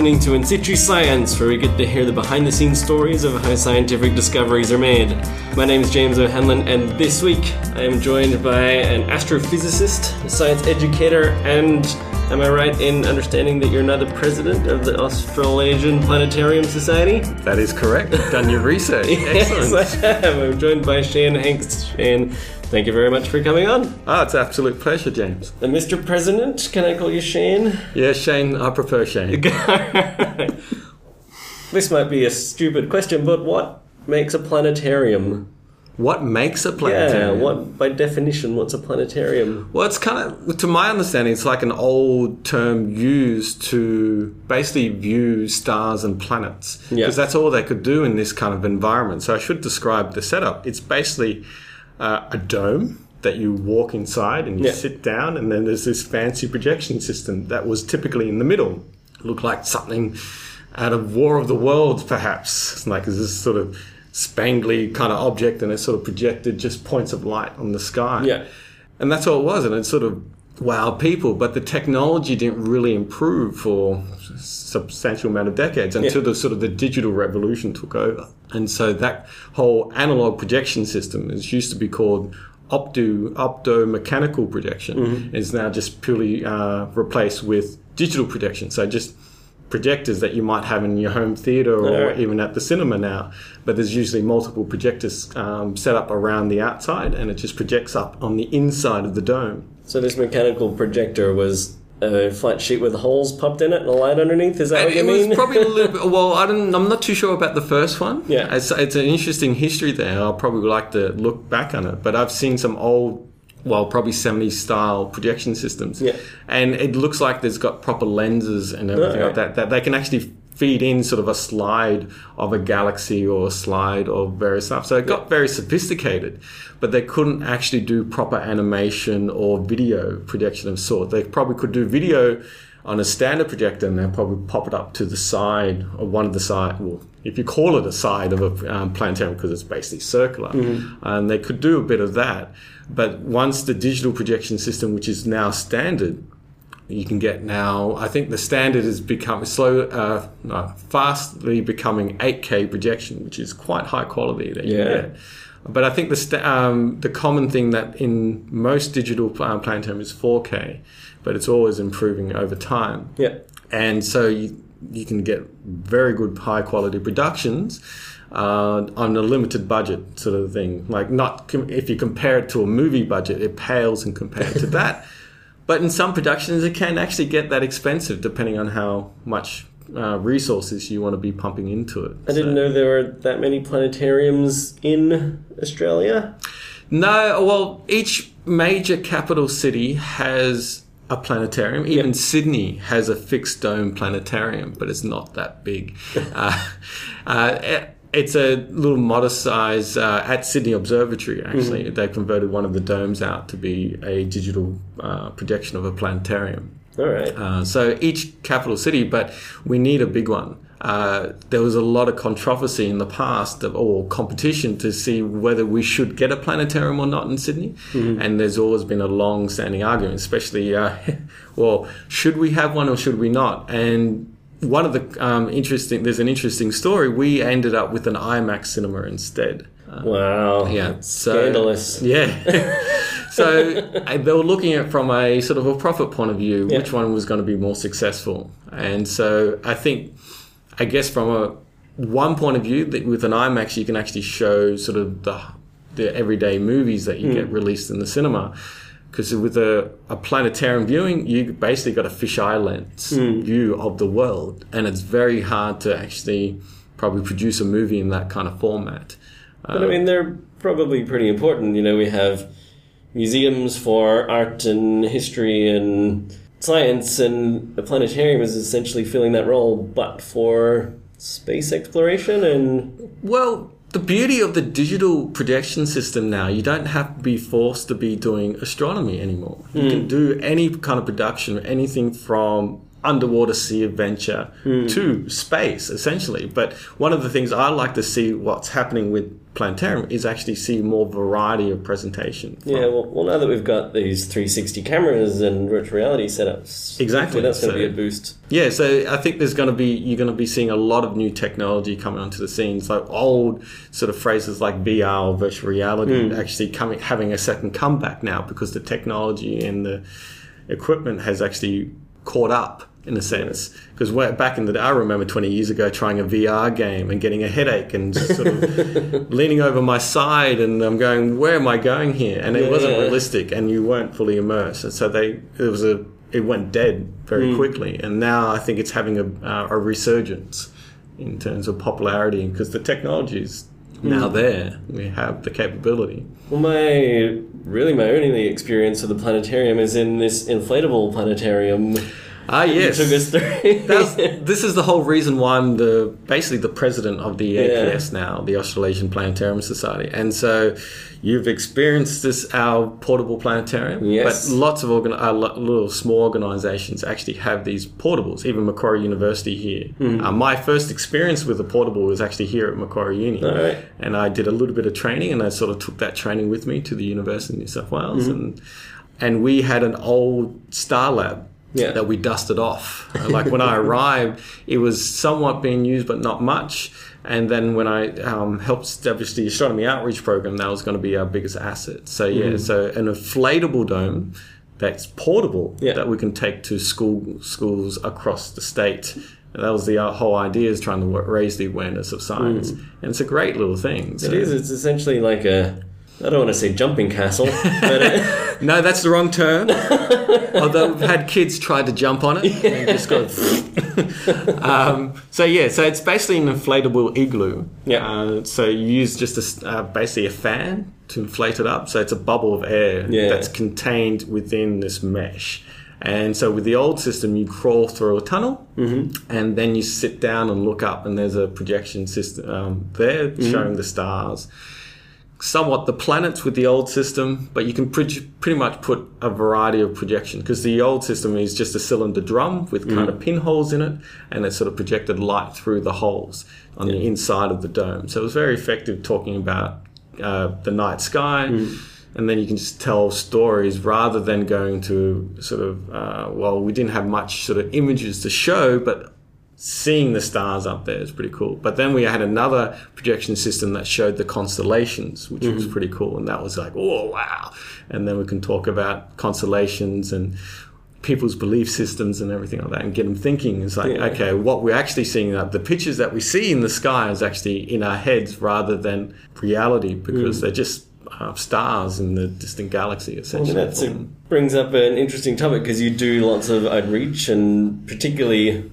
listening to In Situ Science, where we get to hear the behind the scenes stories of how scientific discoveries are made. My name is James O'Hanlon, and this week I am joined by an astrophysicist, a science educator, and am I right in understanding that you're now the president of the Australasian Planetarium Society? That is correct. Done your research. Excellent. I have. I'm joined by Shane Hanks. Shane, thank you very much for coming on. Ah, it's an absolute pleasure, James. And Mr. President, can I call you Shane? Yeah, Shane, I prefer Shane. this might be a stupid question, but what makes a planetarium? What makes a planetarium? Yeah, what by definition, what's a planetarium? Well, it's kind of, to my understanding, it's like an old term used to basically view stars and planets. Because Yeah. that's all they could do in this kind of environment. So I should describe the setup. It's basically uh, a dome that you walk inside and you Yeah. sit down, and then there's this fancy projection system that was typically in the middle. Looked like something out of War of the Worlds, perhaps. Like this sort of spangly kind of object, and it sort of projected just points of light on the sky. Yeah. And that's all it was. And it sort of wowed people. But the technology didn't really improve for a substantial amount of decades until Yeah. the sort of the digital revolution took over. And so that whole analog projection system is used to be called opto optomechanical projection is now just purely uh, replaced with digital projection. So just projectors that you might have in your home theater or Alright. even at the cinema now. But there's usually multiple projectors um, set up around the outside and it just projects up on the inside of the dome. So this mechanical projector was a flat sheet with holes popped in it and a light underneath. Is that what you mean? it mean? was probably a little bit. Well, I don't. I'm not too sure about the first one. Yeah. it's, it's an interesting history there. I'll probably like to look back on it. But I've seen some old, well, probably 70s style projection systems. Yeah. and it looks like there's got proper lenses and everything Alright. like that. That they can actually feed in sort of a slide of a galaxy or a slide of various stuff. So it got very sophisticated, but they couldn't actually do proper animation or video projection of sort. They probably could do video on a standard projector and they'll probably pop it up to the side of one of the side. Well, if you call it a side of a um, planetarium because it's basically circular, and they could do a bit of that. But once the digital projection system, which is now standard, you can get now. I think the standard is become slow, uh, no, fastly becoming 8K projection, which is quite high quality that you Yeah. get. But I think the sta- um, the common thing that in most digital um, planetarium is 4K, but it's always improving over time yeah. and so you, you can get very good high quality productions uh, on a limited budget sort of thing like not com- if you compare it to a movie budget it pales in compared to that but in some productions it can actually get that expensive depending on how much uh, resources you want to be pumping into it I didn't know there were that many planetariums in Australia. No, well, each major capital city has a planetarium. Even Yep. Sydney has a fixed dome planetarium, but it's not that big. uh, uh, it's a little modest size uh, at Sydney Observatory. Actually, they converted one of the domes out to be a digital uh, projection of a planetarium. All right. Uh, so each capital city, but we need a big one. Uh, there was a lot of controversy in the past of, or competition to see whether we should get a planetarium or not in Sydney. And there's always been a long standing argument, especially, uh, well, should we have one or should we not? And one of the um, interesting, there's an interesting story. We ended up with an IMAX cinema instead. Uh, Wow. yeah, so- Scandalous. yeah. so they were looking at it from a sort of a profit point of view, Yeah. which one was going to be more successful. And so I think, I guess from a one point of view, that with an IMAX you can actually show sort of the the everyday movies that you get released in the cinema. Because with a, a planetarium viewing, you basically got a fisheye lens hmm. view of the world, and it's very hard to actually probably produce a movie in that kind of format. But I mean, they're probably pretty important. You know, we have museums for art and history and science, and the planetarium is essentially filling that role, but for space exploration and Well, the beauty of the digital projection system now, you don't have to be forced to be doing astronomy anymore. You can hmm. do any kind of production, anything from underwater sea adventure hmm. to space, essentially. But one of the things I like to see what's happening with planetarium is actually see more variety of presentation. from- Yeah, well, well, now that we've got these 360 cameras and virtual reality setups, Exactly, that's going to so- be a boost. Yeah, so I think there's going to be you're going to be seeing a lot of new technology coming onto the scene. So old sort of phrases like VR or virtual reality hmm. actually coming having a second comeback now because the technology and the equipment has actually caught up in a sense. Because back in the day, I remember 20 years ago trying a VR game and getting a headache and just sort of leaning over my side and I'm going, where am I going here? And it wasn't realistic and you weren't fully immersed. And so they it was a it went dead very quickly. And now I think it's having a, uh, a resurgence in terms of popularity because the technology is now there. We have the capability. Well, my really my only experience of the planetarium is in this inflatable planetarium. Ah, yes. You took us through. This is the whole reason why I'm the basically the president of the APS now, the Australasian Planetarium Society, and so you've experienced this our portable planetarium. Yes. but lots of organ- uh, little small organisations actually have these portables. Even Macquarie University here. Hmm. Uh, my first experience with a portable was actually here at Macquarie Uni, right. and I did a little bit of training, and I sort of took that training with me to the University of New South Wales, Mm-hmm. and and we had an old Star Lab Yeah. that we dusted off. like when I arrived, it was somewhat being used, but not much. And then when I um, helped establish the astronomy outreach program, that was going to be our biggest asset. So yeah, Mm-hmm. so an inflatable dome that's portable Yeah. that we can take to school schools across the state. And that was the uh, whole idea is trying to raise the awareness of science, and it's a great little thing. So. Mm. It is. It's essentially like a. I don't want to say jumping castle, but uh, No, that's the wrong term. Although we've had kids try to jump on it and just go. um, so yeah, so it's basically an inflatable igloo. Yeah. Uh, so you use just a, uh, basically a fan to inflate it up. So it's a bubble of air Yeah. that's contained within this mesh. And so with the old system, you crawl through a tunnel, and then you sit down and look up, and there's a projection system um, there showing the stars somewhat the planets with the old system, but you can pre- pretty much put a variety of projection because the old system is just a cylinder drum with kind of pinholes in it, and it sort of projected light through the holes on the inside of the dome. So it was very effective talking about uh, the night sky. And then you can just tell stories rather than going to sort of, uh, well, we didn't have much sort of images to show, but seeing the stars up there is pretty cool. But then we had another projection system that showed the constellations, which was pretty cool. And that was like, oh, wow. And then we can talk about constellations and people's belief systems and everything like that and get them thinking. It's like, Yeah. okay, what we're actually seeing, uh, the pictures that we see in the sky is actually in our heads rather than reality because they're just uh, stars in the distant galaxy, essentially. mean, that brings up an interesting topic because you do lots of outreach and particularly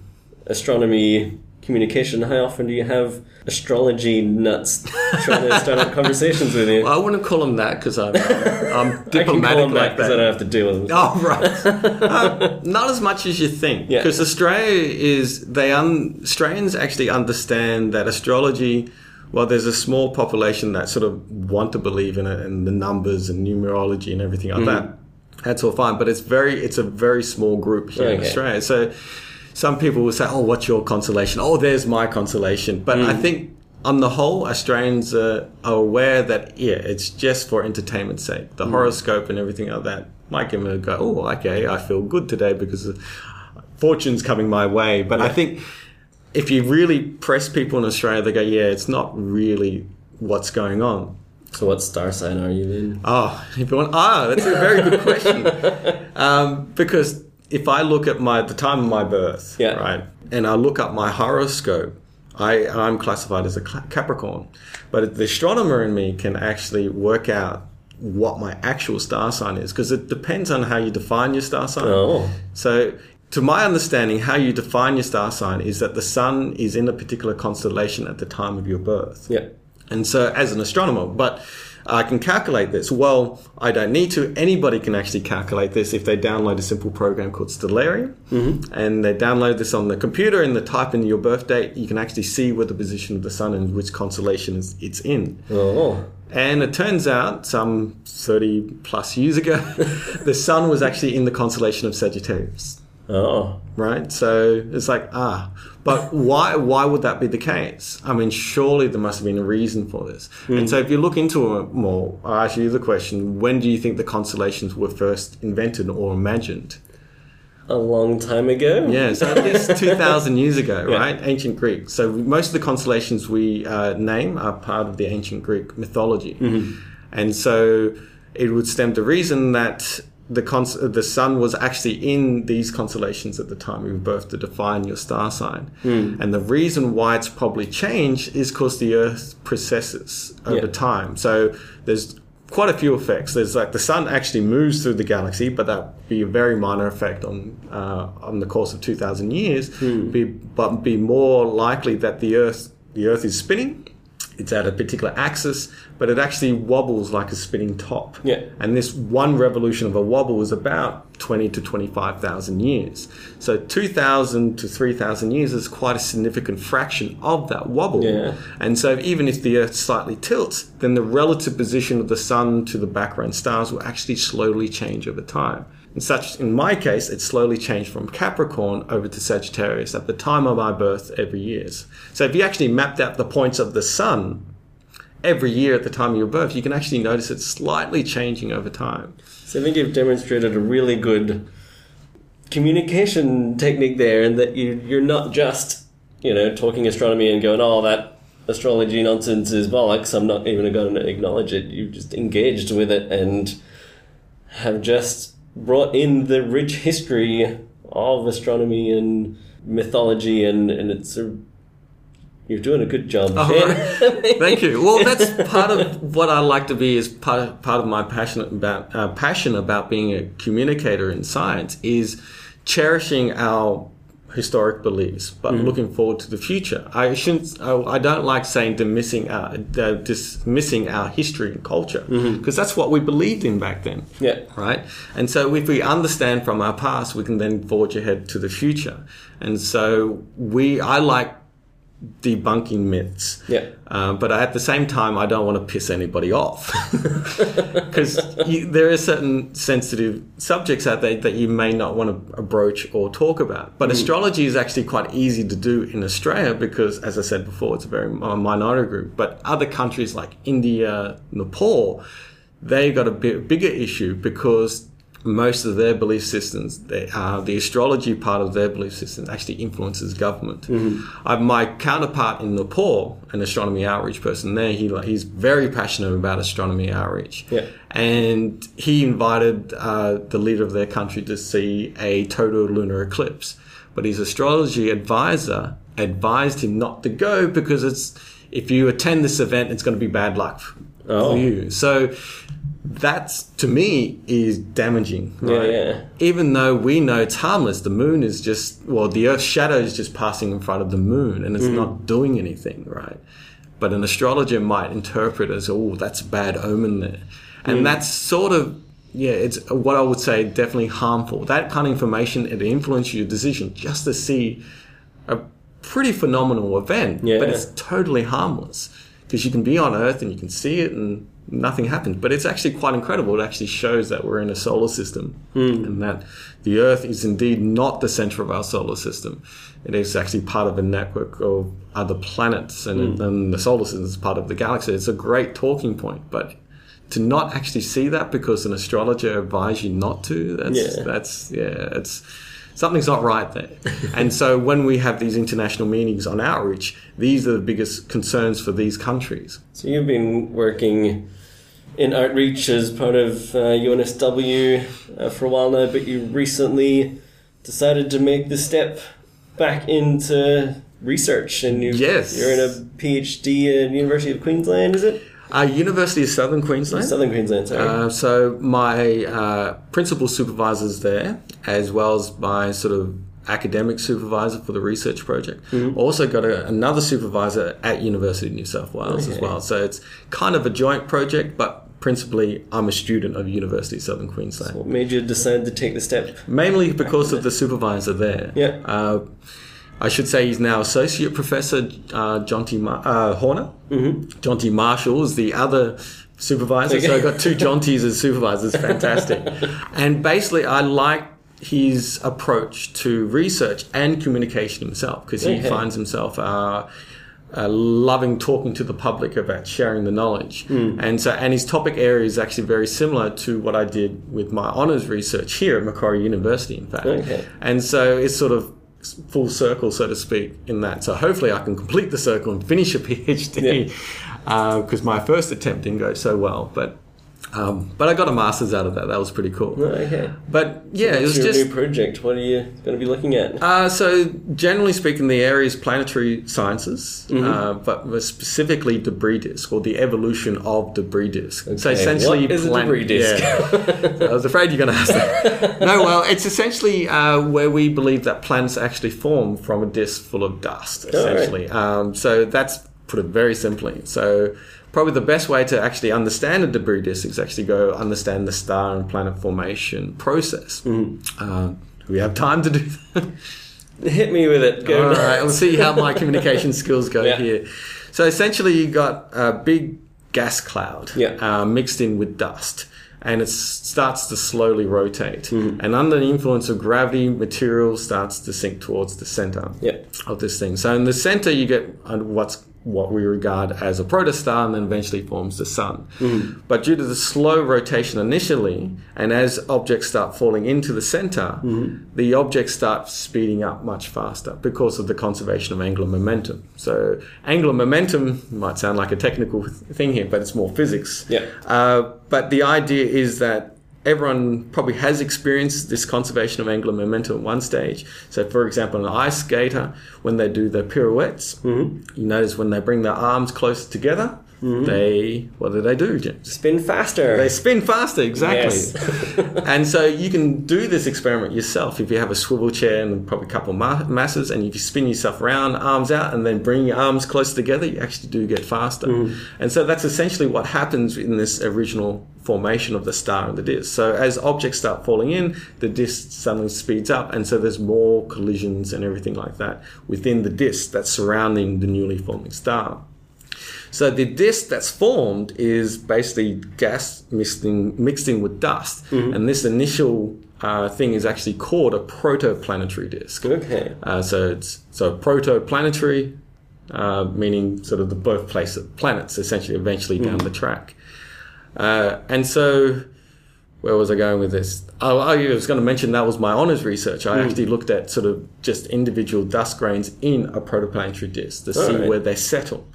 astronomy communication. How often do you have astrology nuts trying to start up conversations with you? I wouldn't call them that because I'm, I'm diplomatic call them that like because that. I don't have to deal with them. Oh right, Uh, not as much as you think. Yeah. Because Australia is they un, Australians actually understand that astrology. Well, there's a small population that sort of want to believe in it and the numbers and numerology and everything like that. That's all fine, but it's very it's a very small group here in Australia. So some people will say, "Oh, what's your constellation?" "Oh, there's my constellation." But I think on the whole, Australians uh, are aware that yeah, it's just for entertainment's sake. The horoscope and everything like that might give them a go. Oh, okay, I feel good today because of fortune's coming my way. But I think if you really press people in Australia, they go, "Yeah, it's not really what's going on." So, what star sign are you in? Oh, if you want, ah, that's a very good question. um, because if I look at my the time of my birth, Yeah. right, and I look up my horoscope, I I'm classified as a Capricorn, but the astronomer in me can actually work out what my actual star sign is because it depends on how you define your star sign. Oh, So, to my understanding, how you define your star sign is that the sun is in a particular constellation at the time of your birth. yeah. And so, as an astronomer, but I can calculate this. Well, I don't need to. Anybody can actually calculate this if they download a simple program called Stellarium. Mm-hmm. And they download this on the computer and they type in your birth date. You can actually see where the position of the sun and which constellation it's in. Oh, And it turns out, some 30 plus years ago, the sun was actually in the constellation of Sagittarius. Oh. right? So it's like ah, but why why would that be the case? I mean, surely there must have been a reason for this. And so if you look into it more, I ask you the question: When do you think the constellations were first invented or imagined? A long time ago? Yeah, so at least 2,000 years ago, Yeah. right? Ancient Greek. So most of the constellations we uh, name are part of the ancient Greek mythology. And so it would stem the reason that the cons- the sun was actually in these constellations at the time of your birth to define your star sign. And the reason why it's probably changed is because the Earth precesses over Yeah. time. So there's quite a few effects. There's like the sun actually moves through the galaxy, but that would be a very minor effect on uh, on the course of two thousand years. Be, but be more likely that the Earth the Earth is spinning. It's at a particular axis, but it actually wobbles like a spinning top. Yeah. And this one revolution of a wobble is about 20 to 25,000 years. So 2,000 to 3,000 years is quite a significant fraction of that wobble. Yeah. And so even if the Earth slightly tilts, then the relative position of the Sun to the background stars will actually slowly change over time. In such, in my case, it slowly changed from Capricorn over to Sagittarius at the time of my birth every year. So if you actually mapped out the points of the Sun every year at the time of your birth, you can actually notice it slightly changing over time. So I think you've demonstrated a really good communication technique there, and that you you're not just you know talking astronomy and going, oh, that astrology nonsense is bollocks. I'm not even going to acknowledge it. You've just engaged with it and have just brought in the rich history of astronomy and mythology, and and it's a you're doing a good job. Oh. Thank you. Well, that's part of what I like to be. Is part of, part of my passion about uh, passion about being a communicator in science is cherishing our historic beliefs, but looking forward to the future. I shouldn't. I, I don't like saying dismissing our uh, dismissing our history and culture because that's what we believed in back then yeah. right? And so if we understand from our past, we can then forge ahead to the future. And so we, I like debunking myths. Yeah. Uh, but at the same time, I don't want to piss anybody off because there are certain sensitive subjects out there that you may not want to broach or talk about. But astrology is actually quite easy to do in Australia because, as I said before, it's a very minority group. But other countries like India, Nepal, they've got a bit bigger issue because most of their belief systems, they, uh, the astrology part of their belief system actually influences government. Uh, my counterpart in Nepal, an astronomy outreach person there, he he's very passionate about astronomy outreach. Yeah. And he invited uh, the leader of their country to see a total lunar eclipse. But his astrology advisor advised him not to go because it's if you attend this event, it's going to be bad luck Oh. for you. So that's to me is damaging. Right? yeah. Even though we know it's harmless, the moon is just well, the Earth's shadow is just passing in front of the moon, and it's Mm. not doing anything, right? But an astrologer might interpret as, oh, that's a bad omen there, Mm. and that's sort of yeah, it's what I would say definitely harmful. That kind of information it influences your decision just to see a pretty phenomenal event, Yeah. but it's totally harmless because you can be on Earth and you can see it and nothing happens. But it's actually quite incredible. It actually shows that we're in a solar system hmm. and that the Earth is indeed not the center of our solar system. It is actually part of a network of other planets, and, hmm. and the solar system is part of the galaxy. It's a great talking point, but to not actually see that because an astrologer advised you not to, that's Yeah. that's yeah, it's something's not right there. and so when we have these international meetings on outreach, these are the biggest concerns for these countries. So you've been working in outreach as part of uh, UNSW uh, for a while now, but you recently decided to make the step back into research, and you Yes. you're in a PhD at University of Queensland, is it? Uh, University of Southern Queensland. Southern Queensland, sorry. Uh, so my uh, principal supervisors there, as well as my sort of academic supervisor for the research project, also got a, another supervisor at University of New South Wales as well. So it's kind of a joint project, but principally I'm a student of University of Southern Queensland. what made you decide to take the step? Mainly because of the supervisor there. Yeah. Uh, I should say he's now associate professor uh, Jonti Mar- uh, Horner. Mm-hmm. Jonti Marshall is the other supervisor. So I've got two Jonti's as supervisors. Fantastic. and basically, I like his approach to research and communication himself because he Okay. finds himself uh, uh, loving talking to the public about sharing the knowledge. And so, and his topic area is actually very similar to what I did with my honors research here at Macquarie University, in fact. Okay. And so it's sort of full circle, so to speak, in that. So hopefully I can complete the circle and finish a PhD because uh, my first attempt didn't go so well. But um, but I got a master's out of that. That was pretty cool. Okay. But yeah, it What's was your just new project? What are you going to be looking at? uh, so generally speaking, the area is planetary sciences, Mm-hmm. uh, but specifically debris disk or the evolution of debris disk. So Okay, essentially, what is a debris disk? Yeah. I was afraid you're going to ask that. No, well, it's essentially uh, where we believe that planets actually form from a disk full of dust. Essentially, um, so that's put it very simply. So. Probably the best way to actually understand a debris disk is actually go understand the star and planet formation process. Mm-hmm. Uh, do we have time to do that? Hit me with it. Go. All right, we'll see how my communication skills go Yeah. here. So essentially, you got a big gas cloud Yeah. uh, mixed in with dust, and it starts to slowly rotate. Mm-hmm. And under the influence of gravity, material starts to sink towards the center Yeah. of this thing. So in the center, you get what's what we regard as a protostar, and then eventually forms the sun. But due to the slow rotation initially, and as objects start falling into the center, the objects start speeding up much faster because of the conservation of angular momentum. So angular momentum might sound like a technical thing here, but it's more physics. Yeah. Uh, but the idea is that everyone probably has experienced this conservation of angular momentum at one stage. So, for example, an ice skater, when they do their pirouettes, mm-hmm. you notice when they bring their arms closer together, Mm-hmm. they what do they do, Spin faster. They spin faster, exactly. Yes. and so you can do this experiment yourself if you have a swivel chair and probably a couple of ma- masses, and if you spin yourself around, arms out, and then bring your arms closer together, you actually do get faster. Mm-hmm. And so that's essentially what happens in this original formation of the star and the disk. So as objects start falling in, the disk suddenly speeds up, and so there's more collisions and everything like that within the disk that's surrounding the newly forming star. So the disk that's formed is basically gas mixed in, mixed in with dust, and this initial uh, thing is actually called a protoplanetary disk. okay. Uh, so it's so protoplanetary, uh, meaning sort of the birthplace of planets, essentially, eventually down the track. Uh, and so, where was I going with this? Oh, I was going to mention that was my honors research. I actually looked at sort of just individual dust grains in a protoplanetary disk to see Alright. where they settle.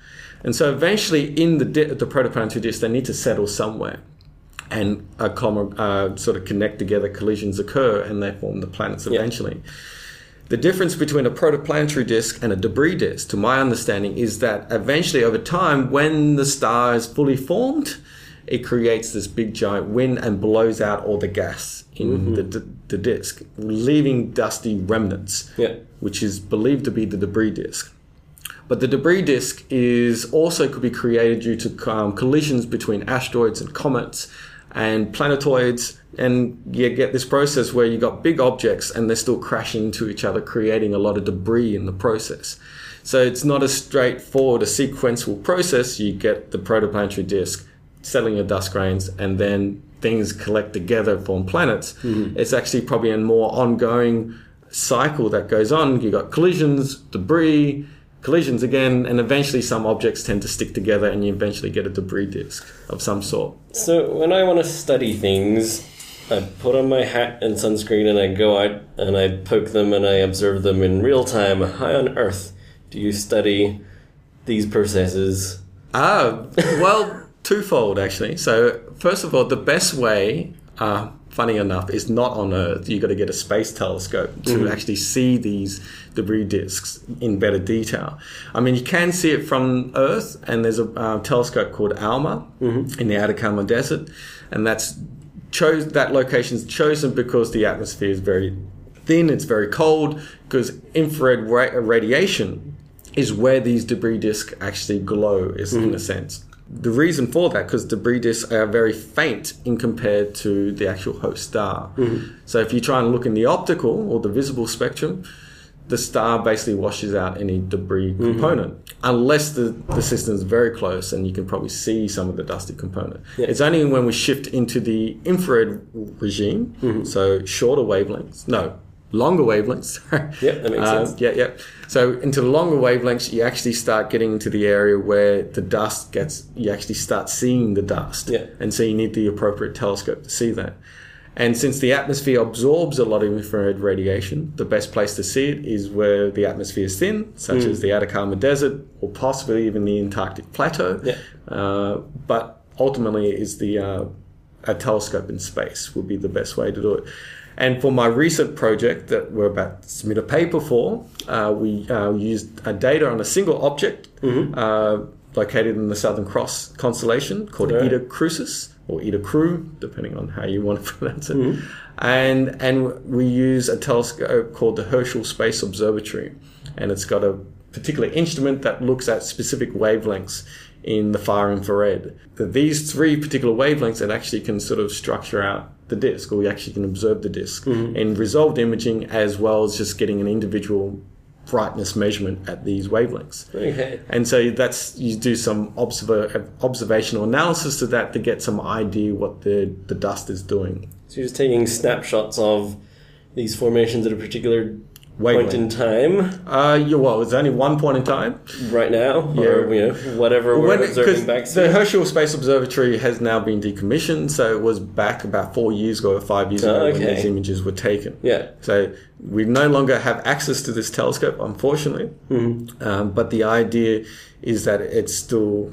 And so, eventually, in the di- the protoplanetary disk, they need to settle somewhere. And a common, uh, sort of connect together, collisions occur, and they form the planets eventually. The difference between a protoplanetary disk and a debris disk, to my understanding, is that eventually over time, when the star is fully formed, it creates this big giant wind and blows out all the gas in the, the, the disk, leaving dusty remnants, Yeah. which is believed to be the debris disk. But the debris disk is also could be created due to um, collisions between asteroids and comets and planetoids, and you get this process where you got big objects and they're still crashing into each other, creating a lot of debris in the process. So it's not a straightforward, a sequential process. You get the protoplanetary disk, settling your dust grains, and then things collect together, form planets. It's actually probably a more ongoing cycle that goes on. You got collisions, debris, collisions again, and eventually some objects tend to stick together, and you eventually get a debris disk of some sort. So when I want to study things, I put on my hat and sunscreen and I go out and I poke them and I observe them in real time high on Earth. Do you study these processes? Ah, well, twofold actually. So, first of all, the best way, uh, funny enough, is not on Earth. You've got to get a space telescope to mm. actually see these debris disks in better detail. I mean, you can see it from Earth, and there's a uh, telescope called ALMA mm-hmm. in the Atacama Desert, and that's chose that location's chosen because the atmosphere is very thin. It's very cold because infrared ra- radiation is where these debris disks actually glow, is in mm-hmm. a sense. The reason for that, because debris disks are very faint in compared to the actual host star. Mm-hmm. So if you try and look in the optical or the visible spectrum, the star basically washes out any debris mm-hmm. component, unless the, the system is very close and you can probably see some of the dusty component. Yeah. It's only when we shift into the infrared regime, mm-hmm. so shorter wavelengths, no, longer wavelengths. Yep, that makes Uh, sense. Yeah, yeah. So into the longer wavelengths, you actually start getting into the area where the dust gets, you actually start seeing the dust. Yeah. And so you need the appropriate telescope to see that. And since the atmosphere absorbs a lot of infrared radiation, the best place to see it is where the atmosphere is thin, such as the Atacama Desert or possibly even the Antarctic Plateau. Yeah. Uh, but ultimately, is the uh, a telescope in space would be the best way to do it. And for my recent project that we're about to submit a paper for, uh, we uh, used uh, data on a single object uh, located in the Southern Cross constellation called Right. Eta Crucis or Eta Cru, depending on how you want to pronounce it. And and we use a telescope called the Herschel Space Observatory, and it's got a particular instrument that looks at specific wavelengths in the far infrared. These three particular wavelengths that actually can sort of structure out the disk, or we actually can observe the disk in mm-hmm. resolved imaging as well as just getting an individual brightness measurement at these wavelengths. Okay. And so that's you do some observa- observational analysis to that to get some idea what the, the dust is doing. So you're just taking snapshots of these formations at a particular point in time Uh, yeah, well, it's only one point in time. right now, or Yeah. you know, whatever we're When- observing back the. Herschel Space Observatory has now been decommissioned, so it was back about four years ago or five years ago Oh, when okay. these images were taken. Yeah. So we no longer have access to this telescope, unfortunately. Mm-hmm. Um, but the idea is that it's still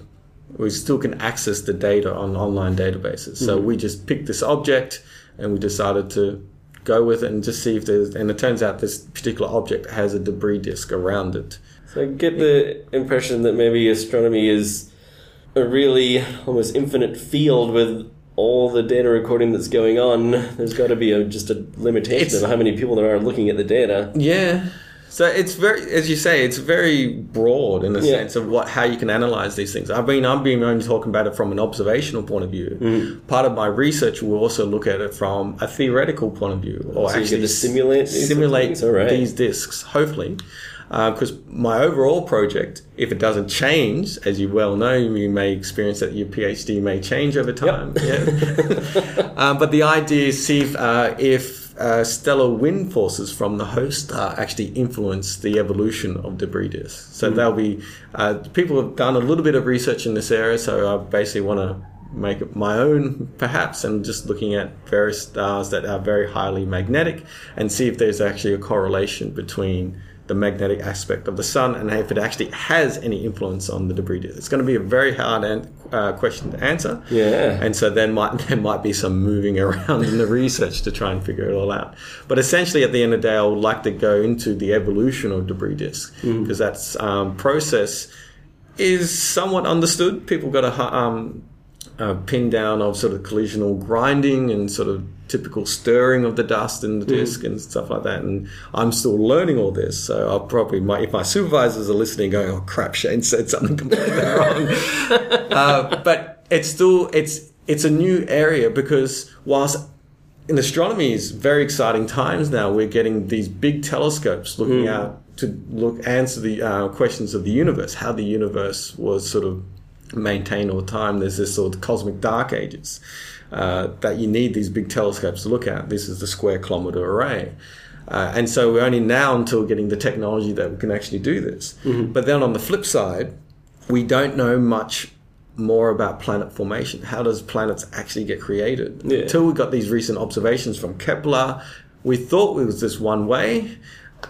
we still can access the data on online databases. So Mm-hmm. we just picked this object and we decided to go with it and just see if there's. And it turns out this particular object has a debris disk around it. So I get the impression that maybe astronomy is a really almost infinite field with all the data recording that's going on. There's got to be a, just a limitation It's- of how many people there are looking at the data. Yeah. So it's very, as you say, it's very broad in the Yeah. sense of what how you can analyze these things. I mean, I'm being only talking about it from an observational point of view. Part of my research will also look at it from a theoretical point of view, or So actually to simulate these simulate things? These disks. Hopefully, because my overall project, if it doesn't change, as you well know, you may experience that your PhD may change over time. Yeah. um, but the idea is see if, uh, if uh, stellar wind forces from the host star actually influence the evolution of debris disks. So there'll be uh, people have done a little bit of research in this area. So I basically want to make it my own, perhaps, and just looking at various stars that are very highly magnetic and see if there's actually a correlation between the magnetic aspect of the sun and if it actually has any influence on the debris disk. It's going to be a very hard an- uh, question to answer. Yeah. And so then might, there might be some moving around in the research to try and figure it all out. But essentially, at the end of the day, I would like to go into the evolution of debris disk because that's um, process is somewhat understood. People got a um, uh, pin down of sort of collisional grinding and sort of typical stirring of the dust in the disk and stuff like that. And I'm still learning all this, so I'll probably my if my supervisors are listening, going, "Oh crap, Shane said something completely wrong." uh, but it's still it's it's a new area because whilst in astronomy is very exciting times now. We're getting these big telescopes looking out to look answer the uh, questions of the universe, how the universe was sort of maintained all the time. There's this sort of cosmic dark ages uh, that you need these big telescopes to look at. This is the square kilometer array. Uh, and so we're only now until getting the technology that we can actually do this. But then on the flip side, we don't know much more about planet formation. How does planets actually get created? Yeah. Until we got these recent observations from Kepler, we thought it was this one way,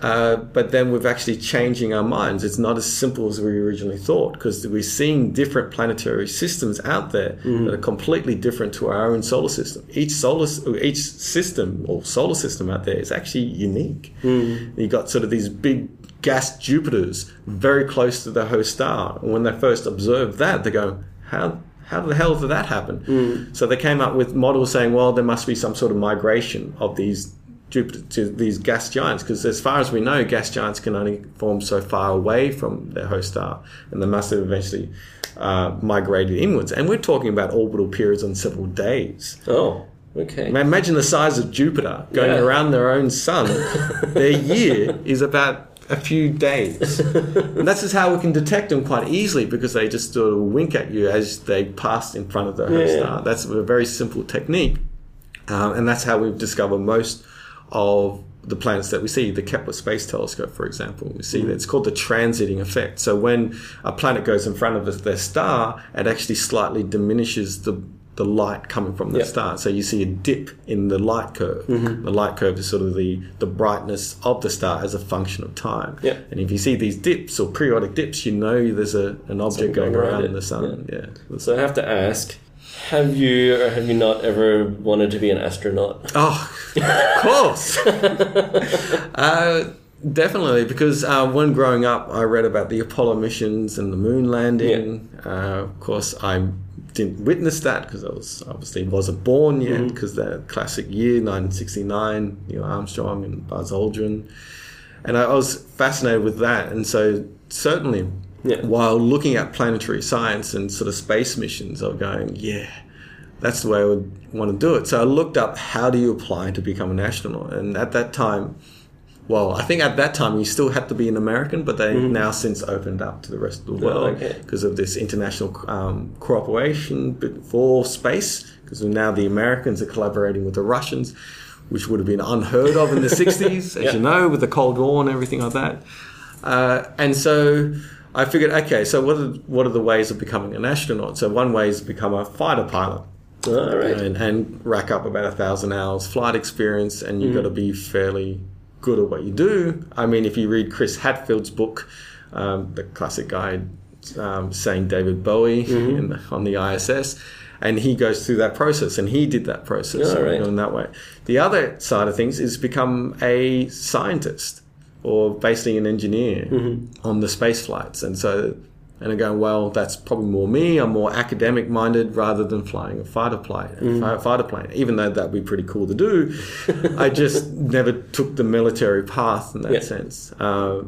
uh, but then we've actually changing our minds. It's not as simple as we originally thought because we're seeing different planetary systems out there mm-hmm. that are completely different to our own solar system. Each solar, each system or solar system out there is actually unique. Mm-hmm. You've got sort of these big gas Jupiters very close to the host star. And when they first observed that, they go, how how the hell did that happen? Mm-hmm. So they came up with models saying, well, there must be some sort of migration of these Jupiter to these gas giants, because as far as we know, gas giants can only form so far away from their host star, and they must have eventually uh, migrated inwards. And we're talking about orbital periods on several days. Oh, okay. Imagine the size of Jupiter going Yeah. around their own sun. their year is about a few days. and that's just how we can detect them quite easily because they just sort of wink at you as they pass in front of the host Yeah. star. That's a very simple technique. Um, and that's how we've discovered most of the planets that we see. The Kepler Space Telescope, for example, we see mm. that it's called the transiting effect. So when a planet goes in front of their star, it actually slightly diminishes the the light coming from the Yeah. star. So you see a dip in the light curve. Mm-hmm. The light curve is sort of the, the brightness of the star as a function of time. Yeah. And if you see these dips or periodic dips, you know there's a, an object going going around around the sun. Yeah. So I have to ask, have you or have you not ever wanted to be an astronaut? Oh, of course. uh, definitely, because uh, when growing up, I read about the Apollo missions and the moon landing. Uh, of course, I didn't witness that because I was obviously wasn't born yet. Because that classic year, 1969, Neil Armstrong and Buzz Aldrin, and I was fascinated with that. And so, certainly, Yeah. while looking at planetary science and sort of space missions, I was going, yeah that's the way I would want to do it. So I looked up how do you apply to become an astronaut, and at that time, well, I think at that time you still had to be an American, but they now since opened up to the rest of the world okay. because of this international um, cooperation for space. Because now the Americans are collaborating with the Russians, which would have been unheard of in the '60s, as Yeah. you know, with the Cold War and everything like that. Uh, and so I figured, okay, so what are what are the ways of becoming an astronaut? So one way is to become a fighter pilot All right. and, and rack up about a thousand hours flight experience, and you've got to be fairly good at what you do. I mean, if you read Chris Hadfield's book, um, the classic guy um, saying David Bowie in the, on the ISS, and he goes through that process, and he did that process All right. in that way. The other side of things is become a scientist or basically an engineer mm-hmm. on the space flights, and so. And I'm going, well, that's probably more me. I'm more academic minded rather than flying a fighter plane. Mm-hmm. fi- Fighter plane, even though that'd be pretty cool to do. I just never took the military path in that Yeah. sense, uh,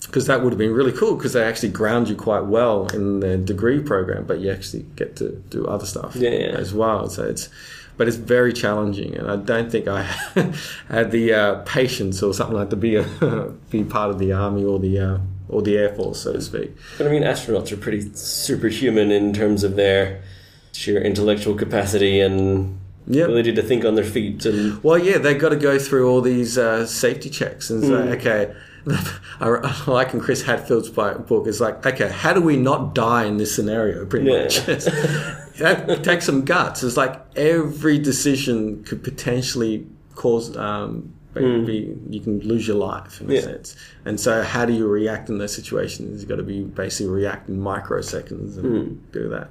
because that would have been really cool. Because they actually ground you quite well in the degree program, but you actually get to do other stuff Yeah, yeah. as well. So it's, but it's very challenging, and I don't think I had the uh, patience or something like to be a be part of the army or the uh, or the air force, so to speak. But I mean, astronauts are pretty superhuman in terms of their sheer intellectual capacity and Yep. ability to think on their feet. And Well, yeah, they've got to go through all these uh, safety checks and say, Mm. okay, I I like in Chris Hadfield's book, it's like, okay, how do we not die in this scenario, pretty Yeah. much? That takes some guts. It's like every decision could potentially cause, um, be, you can lose your life in a Mm. Yeah. sense. And so, how do you react in those situations? You've got to be basically react in microseconds and Mm. do that.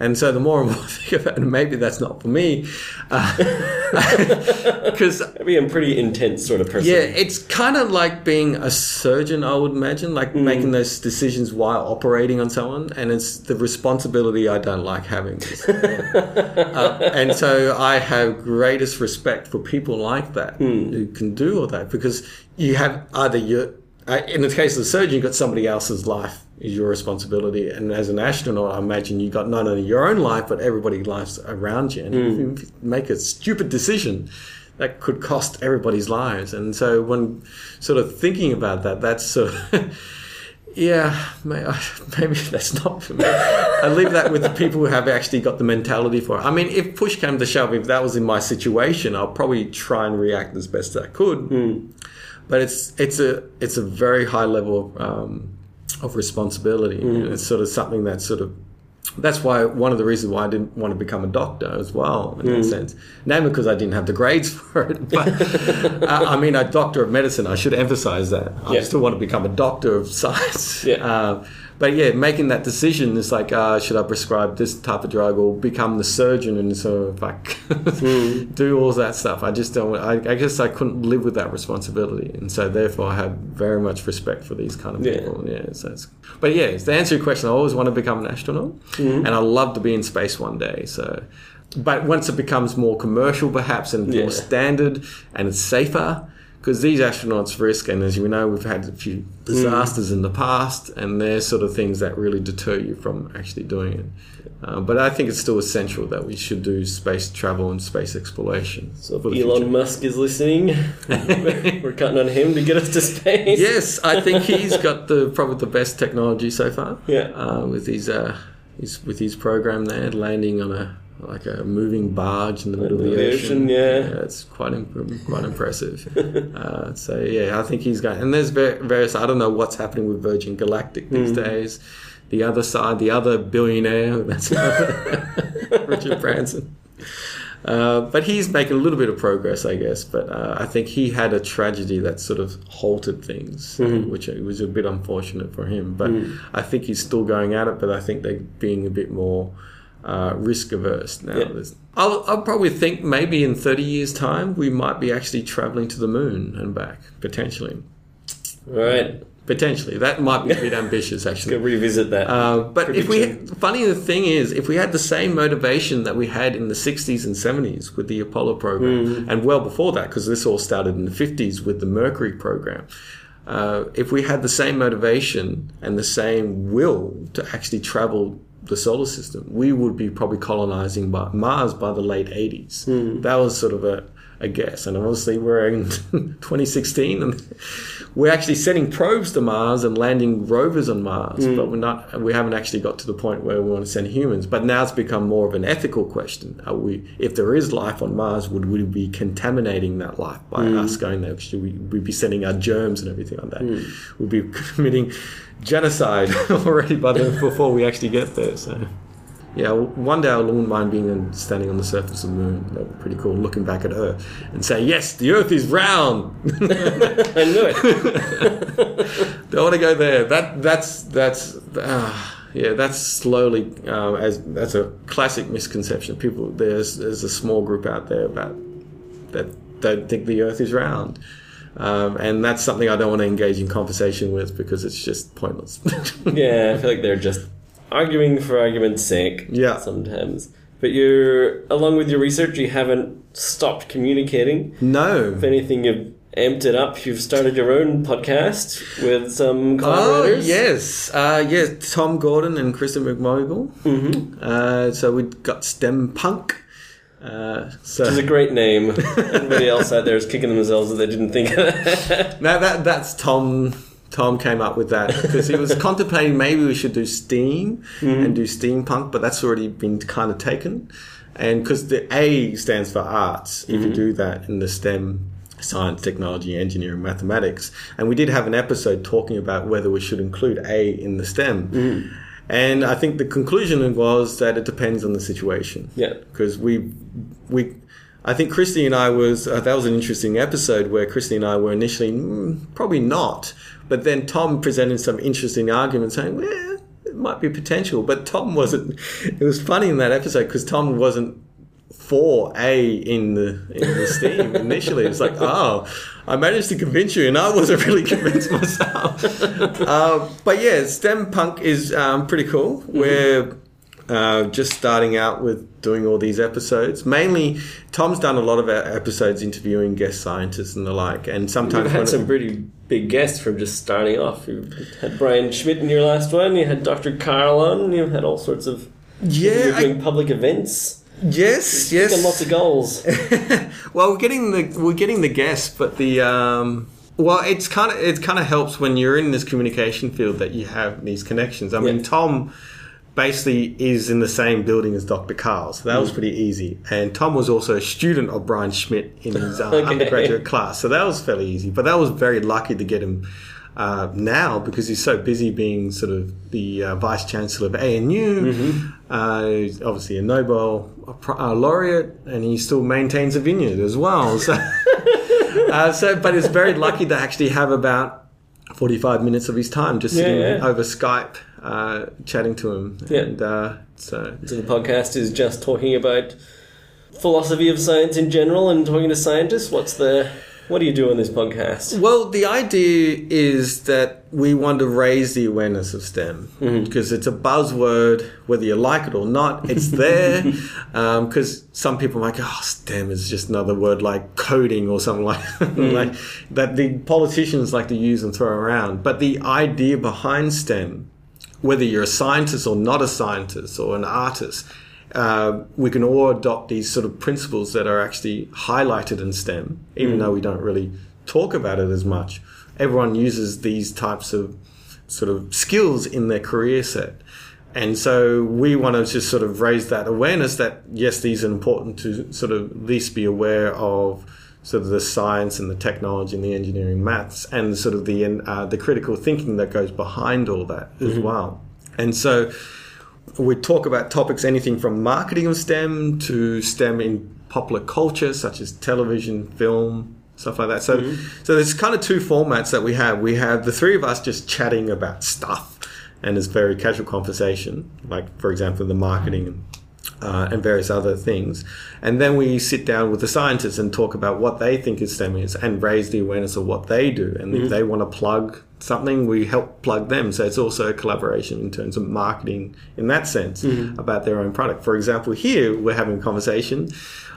And so, the more and more I think about it, maybe that's not for me. Because I'd be a pretty intense sort of person. yeah, it's kind of like being a surgeon, I would imagine, like making those decisions while operating on someone, and it's the responsibility I don't like having. uh, and so I have greatest respect for people like that who can do all that because you have either your, uh, in the case of the surgeon, you've got somebody else's life is your responsibility, and as an astronaut, I imagine you got not only your own life but everybody's lives around you, and if you make a stupid decision that could cost everybody's lives. And so when sort of thinking about that, that's sort of, yeah, maybe that's not for me. I leave that with the people who have actually got the mentality for it. I mean, if push came to shove, if that was in my situation, I'll probably try and react as best I could. But it's it's a it's a very high level um, of responsibility. Mm. And it's sort of something that's sort of that's why one of the reasons why I didn't want to become a doctor as well, in that mm. sense. Namely because I didn't have the grades for it. But I, uh, I mean, a doctor of medicine. I should emphasize that. I Yeah. still want to become a doctor of science. Yeah. Uh, but yeah, making that decision is like, uh, should I prescribe this type of drug or become the surgeon and so like do all that stuff? I just don't. I, I guess I couldn't live with that responsibility, and so therefore I have very much respect for these kind of Yeah. people. Yeah. So it's, but yeah, to answer your question, I always want to become an astronaut, and I love to be in space one day. So. But once it becomes more commercial, perhaps, and Yeah. more standard, and it's safer, because these astronauts risk, and as we know, we've had a few disasters in the past, and they're sort of things that really deter you from actually doing it. Uh, but I think it's still essential that we should do space travel and space exploration. So if Elon future. Musk is listening, we're counting on him to get us to space. Yes, I think he's got the probably the best technology so far. Yeah. uh, with his, uh, his with his program there, landing on a like a moving barge in the middle of the, ocean. ocean, yeah. it's quite imp- quite impressive. uh, so yeah, I think he's going. And there's various. I don't know what's happening with Virgin Galactic these Hmm. days. The other side, the other billionaire, that's Richard Branson. Uh, but he's making a little bit of progress, I guess. But uh, I think he had a tragedy that sort of halted things, Mm-hmm. which it was a bit unfortunate for him. But I think he's still going at it. But I think they're being a bit more uh, risk averse now. There's- I'll, I'll probably think maybe in 30 years' time we might be actually traveling to the moon and back potentially. Right. Potentially, that might be a bit ambitious, actually. Go revisit that. Uh, but if we, funny the thing is, if we had the same motivation that we had in the 60s and 70s with the Apollo program, Mm-hmm. and well before that, because this all started in the 50s with the Mercury program, uh, if we had the same motivation and the same will to actually travel the solar system, we would be probably colonizing by Mars by the late 80s. Hmm. That was sort of a, a guess. And obviously, we're in 2016 and we're actually sending probes to Mars and landing rovers on Mars, Hmm. but we're not. We haven't actually got to the point where we want to send humans. But now it's become more of an ethical question: Are we, if there is life on Mars, would we be contaminating that life by Hmm. us going there? Should we, we be sending our germs and everything like that? Hmm. We'd be committing genocide already by the, before we actually get there. So. Yeah, one day I wouldn't mind being in, standing on the surface of the moon. That would be pretty cool. Looking back at Earth and say, "Yes, the Earth is round." I knew it. Don't want to go there. That that's that's uh, yeah. That's slowly um, as that's a classic misconception. People there's there's a small group out there about that don't think the Earth is round. Um, and that's something I don't want to engage in conversation with because it's just pointless. yeah, I feel like they're just arguing for argument's sake. Yeah. Sometimes. But you're, along with your research, you haven't stopped communicating. no. If anything, you've amped it up. You've started your own podcast with some collaborators. Oh collaborators. yes, uh, yeah. Tom Gordon and Kristen McMonagle. Mm-hmm. Uh, so we've got STEM Punk. Uh, so Which is a great name. Everybody else out there is kicking themselves that they didn't think of that. now that that's Tom. Tom came up with that because he was contemplating maybe we should do STEAM mm-hmm. and do steampunk, but that's already been kind of taken. And because the A stands for arts, if you mm-hmm. do that in the STEM science, technology, engineering, mathematics, and we did have an episode talking about whether we should include A in the STEM. Mm-hmm. And I think the conclusion was that it depends on the situation yeah. because we we I think Christy and I was uh, that was an interesting episode where Christy and I were initially mm, probably not, but then Tom presented some interesting arguments saying, well, it might be potential, but Tom wasn't. It was funny in that episode because Tom wasn't for A in the in the Steam initially. It's like, oh, I managed to convince you, and I wasn't really convinced myself. uh, but yeah, STEM punk is um, pretty cool. We're uh, just starting out with doing all these episodes. Mainly, Tom's done a lot of our episodes interviewing guest scientists and the like, and sometimes when had some pretty big guests from just starting off. You had Brian Schmidt in your last one. You had Dr. Karl on. You had all sorts of. yeah, You're I- doing public events. yes, You've yes. lots of goals. well, we're getting the we're getting the guests, but the um, well, it's kind of it kind of helps when you're in this communication field that you have these connections. I mean, Tom basically is in the same building as Dr. Karl, so that was pretty easy. And Tom was also a student of Brian Schmidt in his uh, Okay. undergraduate class, so that was fairly easy. But that was very lucky to get him. Uh, now, because he's so busy being sort of the uh, vice chancellor of ANU, uh, he's obviously a Nobel uh, laureate, and he still maintains a vineyard as well. So, uh, so, but it's very lucky to actually have about forty-five minutes of his time just Yeah, sitting yeah. over Skype, uh, chatting to him, Yeah. and uh, so So the podcast is just talking about philosophy of science in general and talking to scientists. What's the What do you do on this podcast? Well, the idea is that we want to raise the awareness of STEM because it's a buzzword, whether you like it or not. It's there because some people might go, "Oh, STEM is just another word like coding or something like like that." The politicians like to use and throw around, but the idea behind STEM, whether you're a scientist or not a scientist or an artist. Uh, we can all adopt these sort of principles that are actually highlighted in STEM, even though we don't really talk about it as much. Everyone uses these types of sort of skills in their career set. And so we want to just sort of raise that awareness that yes, these are important to sort of at least be aware of sort of the science and the technology and the engineering maths and sort of the uh, the critical thinking that goes behind all that as well. And so we talk about topics anything from marketing of STEM to STEM in popular culture, such as television, film, stuff like that. So, so there's kind of two formats that we have. We have the three of us just chatting about stuff, and it's very casual conversation, like for example the marketing and uh, and various other things. And then we sit down with the scientists and talk about what they think is STEM is and raise the awareness of what they do. And if mm-hmm. they want to plug something, we help plug them. So it's also a collaboration in terms of marketing in that sense mm-hmm. about their own product. For example, here we're having a conversation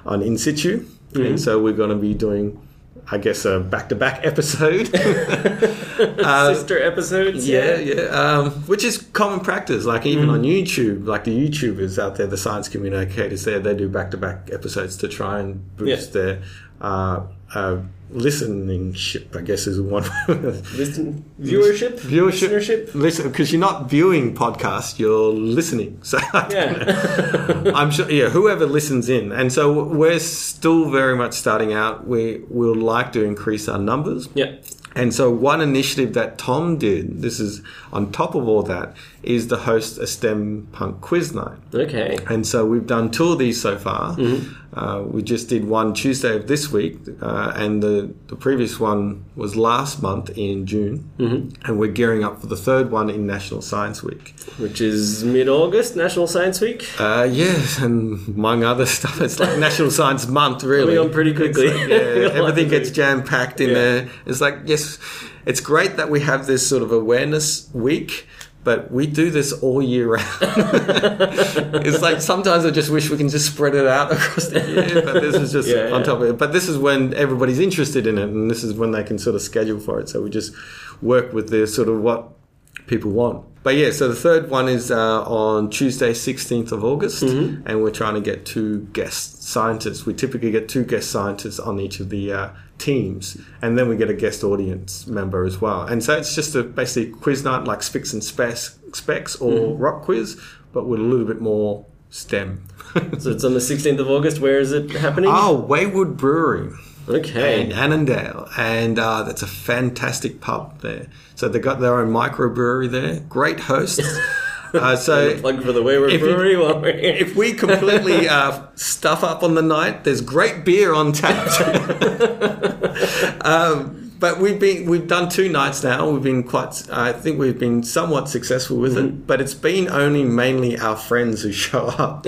on In Situ. And mm-hmm. so we're going to be doing, I guess, a back to back episode. uh, Sister episodes? Yeah, yeah. Um, which is common practice. Like even Mm. on YouTube, like the YouTubers out there, the science communicators there, they do back to back episodes to try and boost their uh, uh, listening ship. I guess is one Listen, viewership? viewership. Listenership? Listen, because you're not viewing podcasts, you're listening. So Yeah. I'm sure, yeah, whoever listens in. And so we're still very much starting out. We will like to increase our numbers. yeah. And so, one initiative that Tom did, this is on top of all that, is to host a STEM punk quiz night. Okay. And so, we've done two of these so far. Mm-hmm. Uh, we just did one Tuesday of this week, uh, and the, the previous one was last month in June. Mm-hmm. And we're gearing up for the third one in National Science Week. Which is mid August, National Science Week. Uh, yes, and among other stuff, it's like National Science Month, really. Coming on pretty quickly. Like, yeah, everything gets jam packed in Yeah. there. It's like, yes, it's great that we have this sort of awareness week, but we do this all year round. it's like sometimes I just wish we can just spread it out across the year, but this is just Yeah, on yeah. top of it. But this is when everybody's interested in it, and this is when they can sort of schedule for it. So we just work with the sort of what people want. But yeah, so the third one is uh, on Tuesday, 16th of August, Mm-hmm. and we're trying to get two guest scientists. We typically get two guest scientists on each of the uh, teams, and then we get a guest audience member as well. And so it's just a basically quiz night like Spix and Specs, specs or Mm-hmm. Rock Quiz, but with a little bit more STEM. So it's on the 16th of August. Where is it happening? oh, Wayward Brewery okay. in Annandale, and uh, that's a fantastic pub there. So they've got their own microbrewery there. Great hosts. Uh, so Plug for the Wayward if you- Brewery while we're here. if we completely uh, stuff up on the night, there's great beer on tap. um, but we've been we've done two nights now. We've been quite. I think we've been somewhat successful with Mm-hmm. it. But it's been only mainly our friends who show up.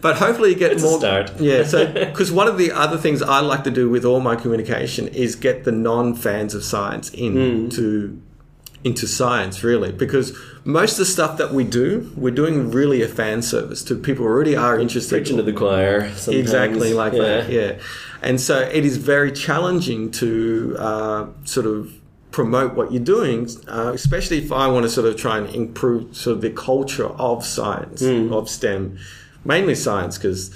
But hopefully, you get It's a more. start. Yeah, so because one of the other things I like to do with all my communication is get the non-fans of science Hmm. into into science, really, because most of the stuff that we do, we're doing really a fan service to people who already are interested. Preaching to the choir. Sometimes. Exactly like Yeah. that, yeah. And so it is very challenging to uh, sort of promote what you're doing, uh, especially if I want to sort of try and improve sort of the culture of science, of STEM, mainly science, because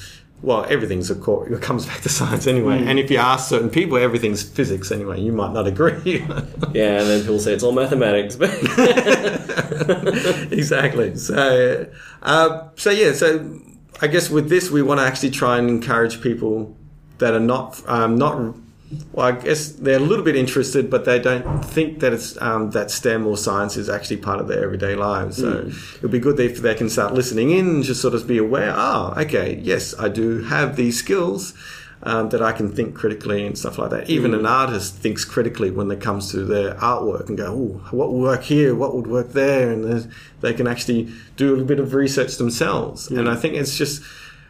well, everything's a core. It comes back to science anyway. And if you ask certain people, everything's physics anyway. You might not agree. Yeah, and then people say it's all mathematics, but exactly. So, uh, so yeah. So, I guess with this, we want to actually try and encourage people that are not um, not. Well, I guess they're a little bit interested, but they don't think that it's um, that STEM or science is actually part of their everyday lives. So it'd be good if they can start listening in and just sort of be aware. Oh, okay, yes, I do have these skills. Um, that I can think critically and stuff like that. Even an artist thinks critically when it comes to their artwork and go, "Oh, what would work here? What would work there?" And they can actually do a little bit of research themselves. And I think it's just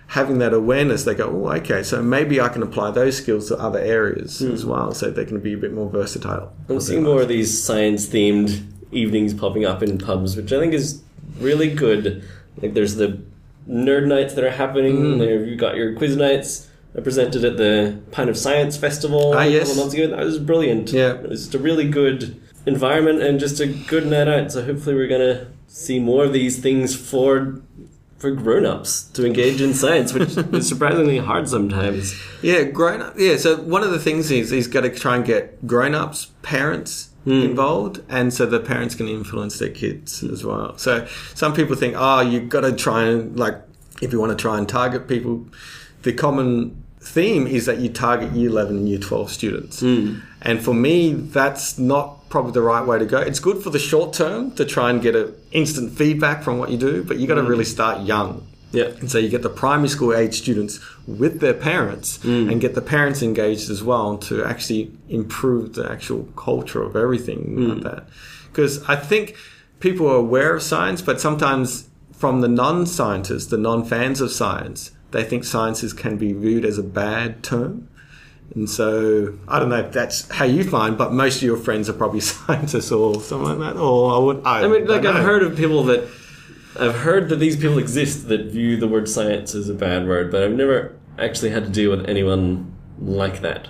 having that awareness, they go, oh, okay, so maybe I can apply those skills to other areas as well, so they can be a bit more versatile. I'm seeing more of these science themed evenings popping up in pubs, which I think is really good. Like there's the nerd nights that are happening. Mm. There you've got your quiz nights. I presented at the Pint of Science Festival Ah, a couple of months ago. That was brilliant. Yeah. It was just a really good environment and just a good night out. So hopefully we're gonna see more of these things for for grown-ups to engage in science, which is surprisingly hard sometimes. Yeah, grown up. Yeah, so one of the things is he's got to try and get grown ups, parents hmm. involved, and so the parents can influence their kids as well. So some people think, ah, oh, you've got to try and like, if you want to try and target people, the common theme is that you target year 11 and year 12 students. Hmm. And for me, that's not probably the right way to go. It's good for the short term to try and get a instant feedback from what you do, but you got to mm. really start young. Yeah. And so you get the primary school age students with their parents mm. and get the parents engaged as well to actually improve the actual culture of everything mm. like that. Because I think people are aware of science, but sometimes from the non scientists, the non fans of science, they think sciences can be viewed as a bad term. And so I don't know if that's how you find, but most of your friends are probably scientists or something like that. Or I would. I, I mean, like I've heard of people that I've heard that these people exist that view the word science as a bad word, but I've never actually had to deal with anyone like that,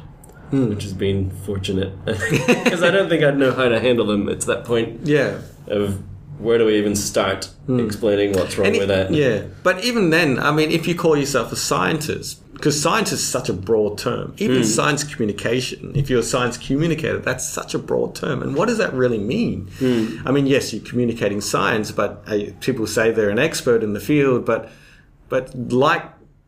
Hmm. which has been fortunate because I don't think I'd know how to handle them. It's that point Yeah. of where do we even start explaining what's wrong Hmm. With it- that? Yeah, but even then, I mean, if you call yourself a scientist, because science is such a broad term, even science communication, if you're a science communicator, that's such a broad term. And what does that really mean? I mean, yes, you're communicating science, but uh, people say they're an expert in the field, but but like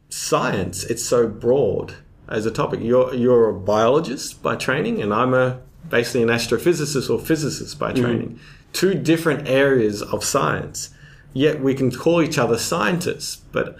science, it's so broad as a topic. You're you're a biologist by training, and I'm a basically an astrophysicist or physicist by training. Two different areas of science. Yet we can call each other scientists, but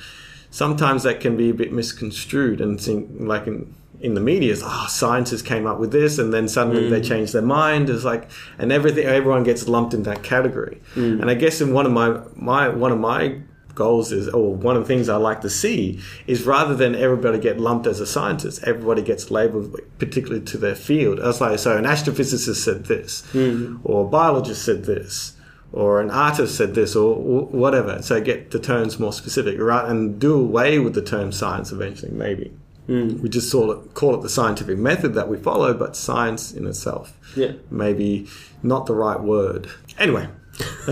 sometimes that can be a bit misconstrued and think like in in the media is oh ah, scientists came up with this and then suddenly they mm. change their mind. It's like and everything everyone gets lumped in that category. Mm. And i guess in one of my my one of my goals is or one of the things i like to see is rather than everybody get lumped as a scientist everybody gets labeled particularly to their field. As like so an astrophysicist said this mm. or a biologist said this or an artist said this or whatever so get the terms more specific right and do away with the term science eventually maybe. Hmm. We just sort of call it the scientific method that we follow but science in itself. Yeah. maybe not the right word. Anyway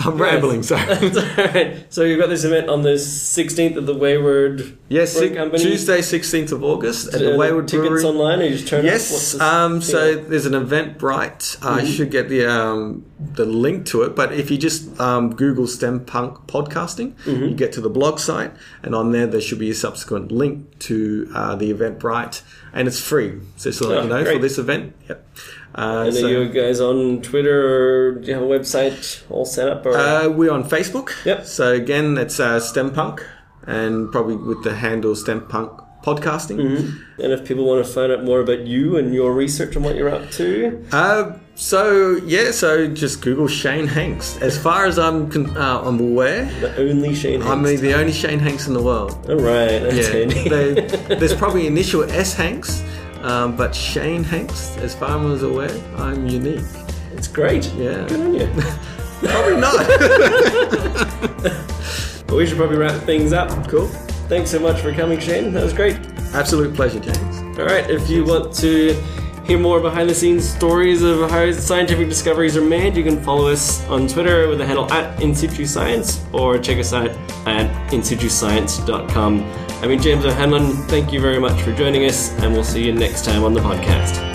i'm rambling sorry Alright, so you've got this event on the 16th of the Wayward yes Brewing Company. tuesday 16th of august at Uh, the wayward tickets brewery online, or you just turn Yes. Um, so there's an Eventbrite. I Mm-hmm. should get the um, the link to it. But if you just um, Google STEM Punk podcasting, Mm-hmm. you get to the blog site, and on there there should be a subsequent link to uh, the Eventbrite, and it's free. So just to let Oh, you know great. for this event. Yep. Uh, And so, are you guys on Twitter or do you have a website all set up? Or? uh, we're on Facebook. Yep. So again, it's uh, STEM Punk, and probably with the handle STEM Punk podcasting. Mm-hmm. and if people want to find out more about you and your research and what you're up to, Uh, so yeah, so just Google Shane Hanks. As far as I'm con- uh, I'm aware, the only Shane Hanks I mean the only Shane Hanks in the world. All right, Yeah, they- there's probably initial S Hanks, um, but Shane Hanks, as far as I was aware, I'm unique. it's great. Yeah. Good on you. Probably not. But we should probably wrap things up. cool. Thanks so much for coming, Shane. That was great. Absolute pleasure, James. All right, if you want to hear more behind the scenes stories of how scientific discoveries are made, you can follow us on Twitter with the handle at InSitu Science or check us out at insituscience.com. I mean, James O'Hanlon, thank you very much for joining us, and we'll see you next time on the podcast.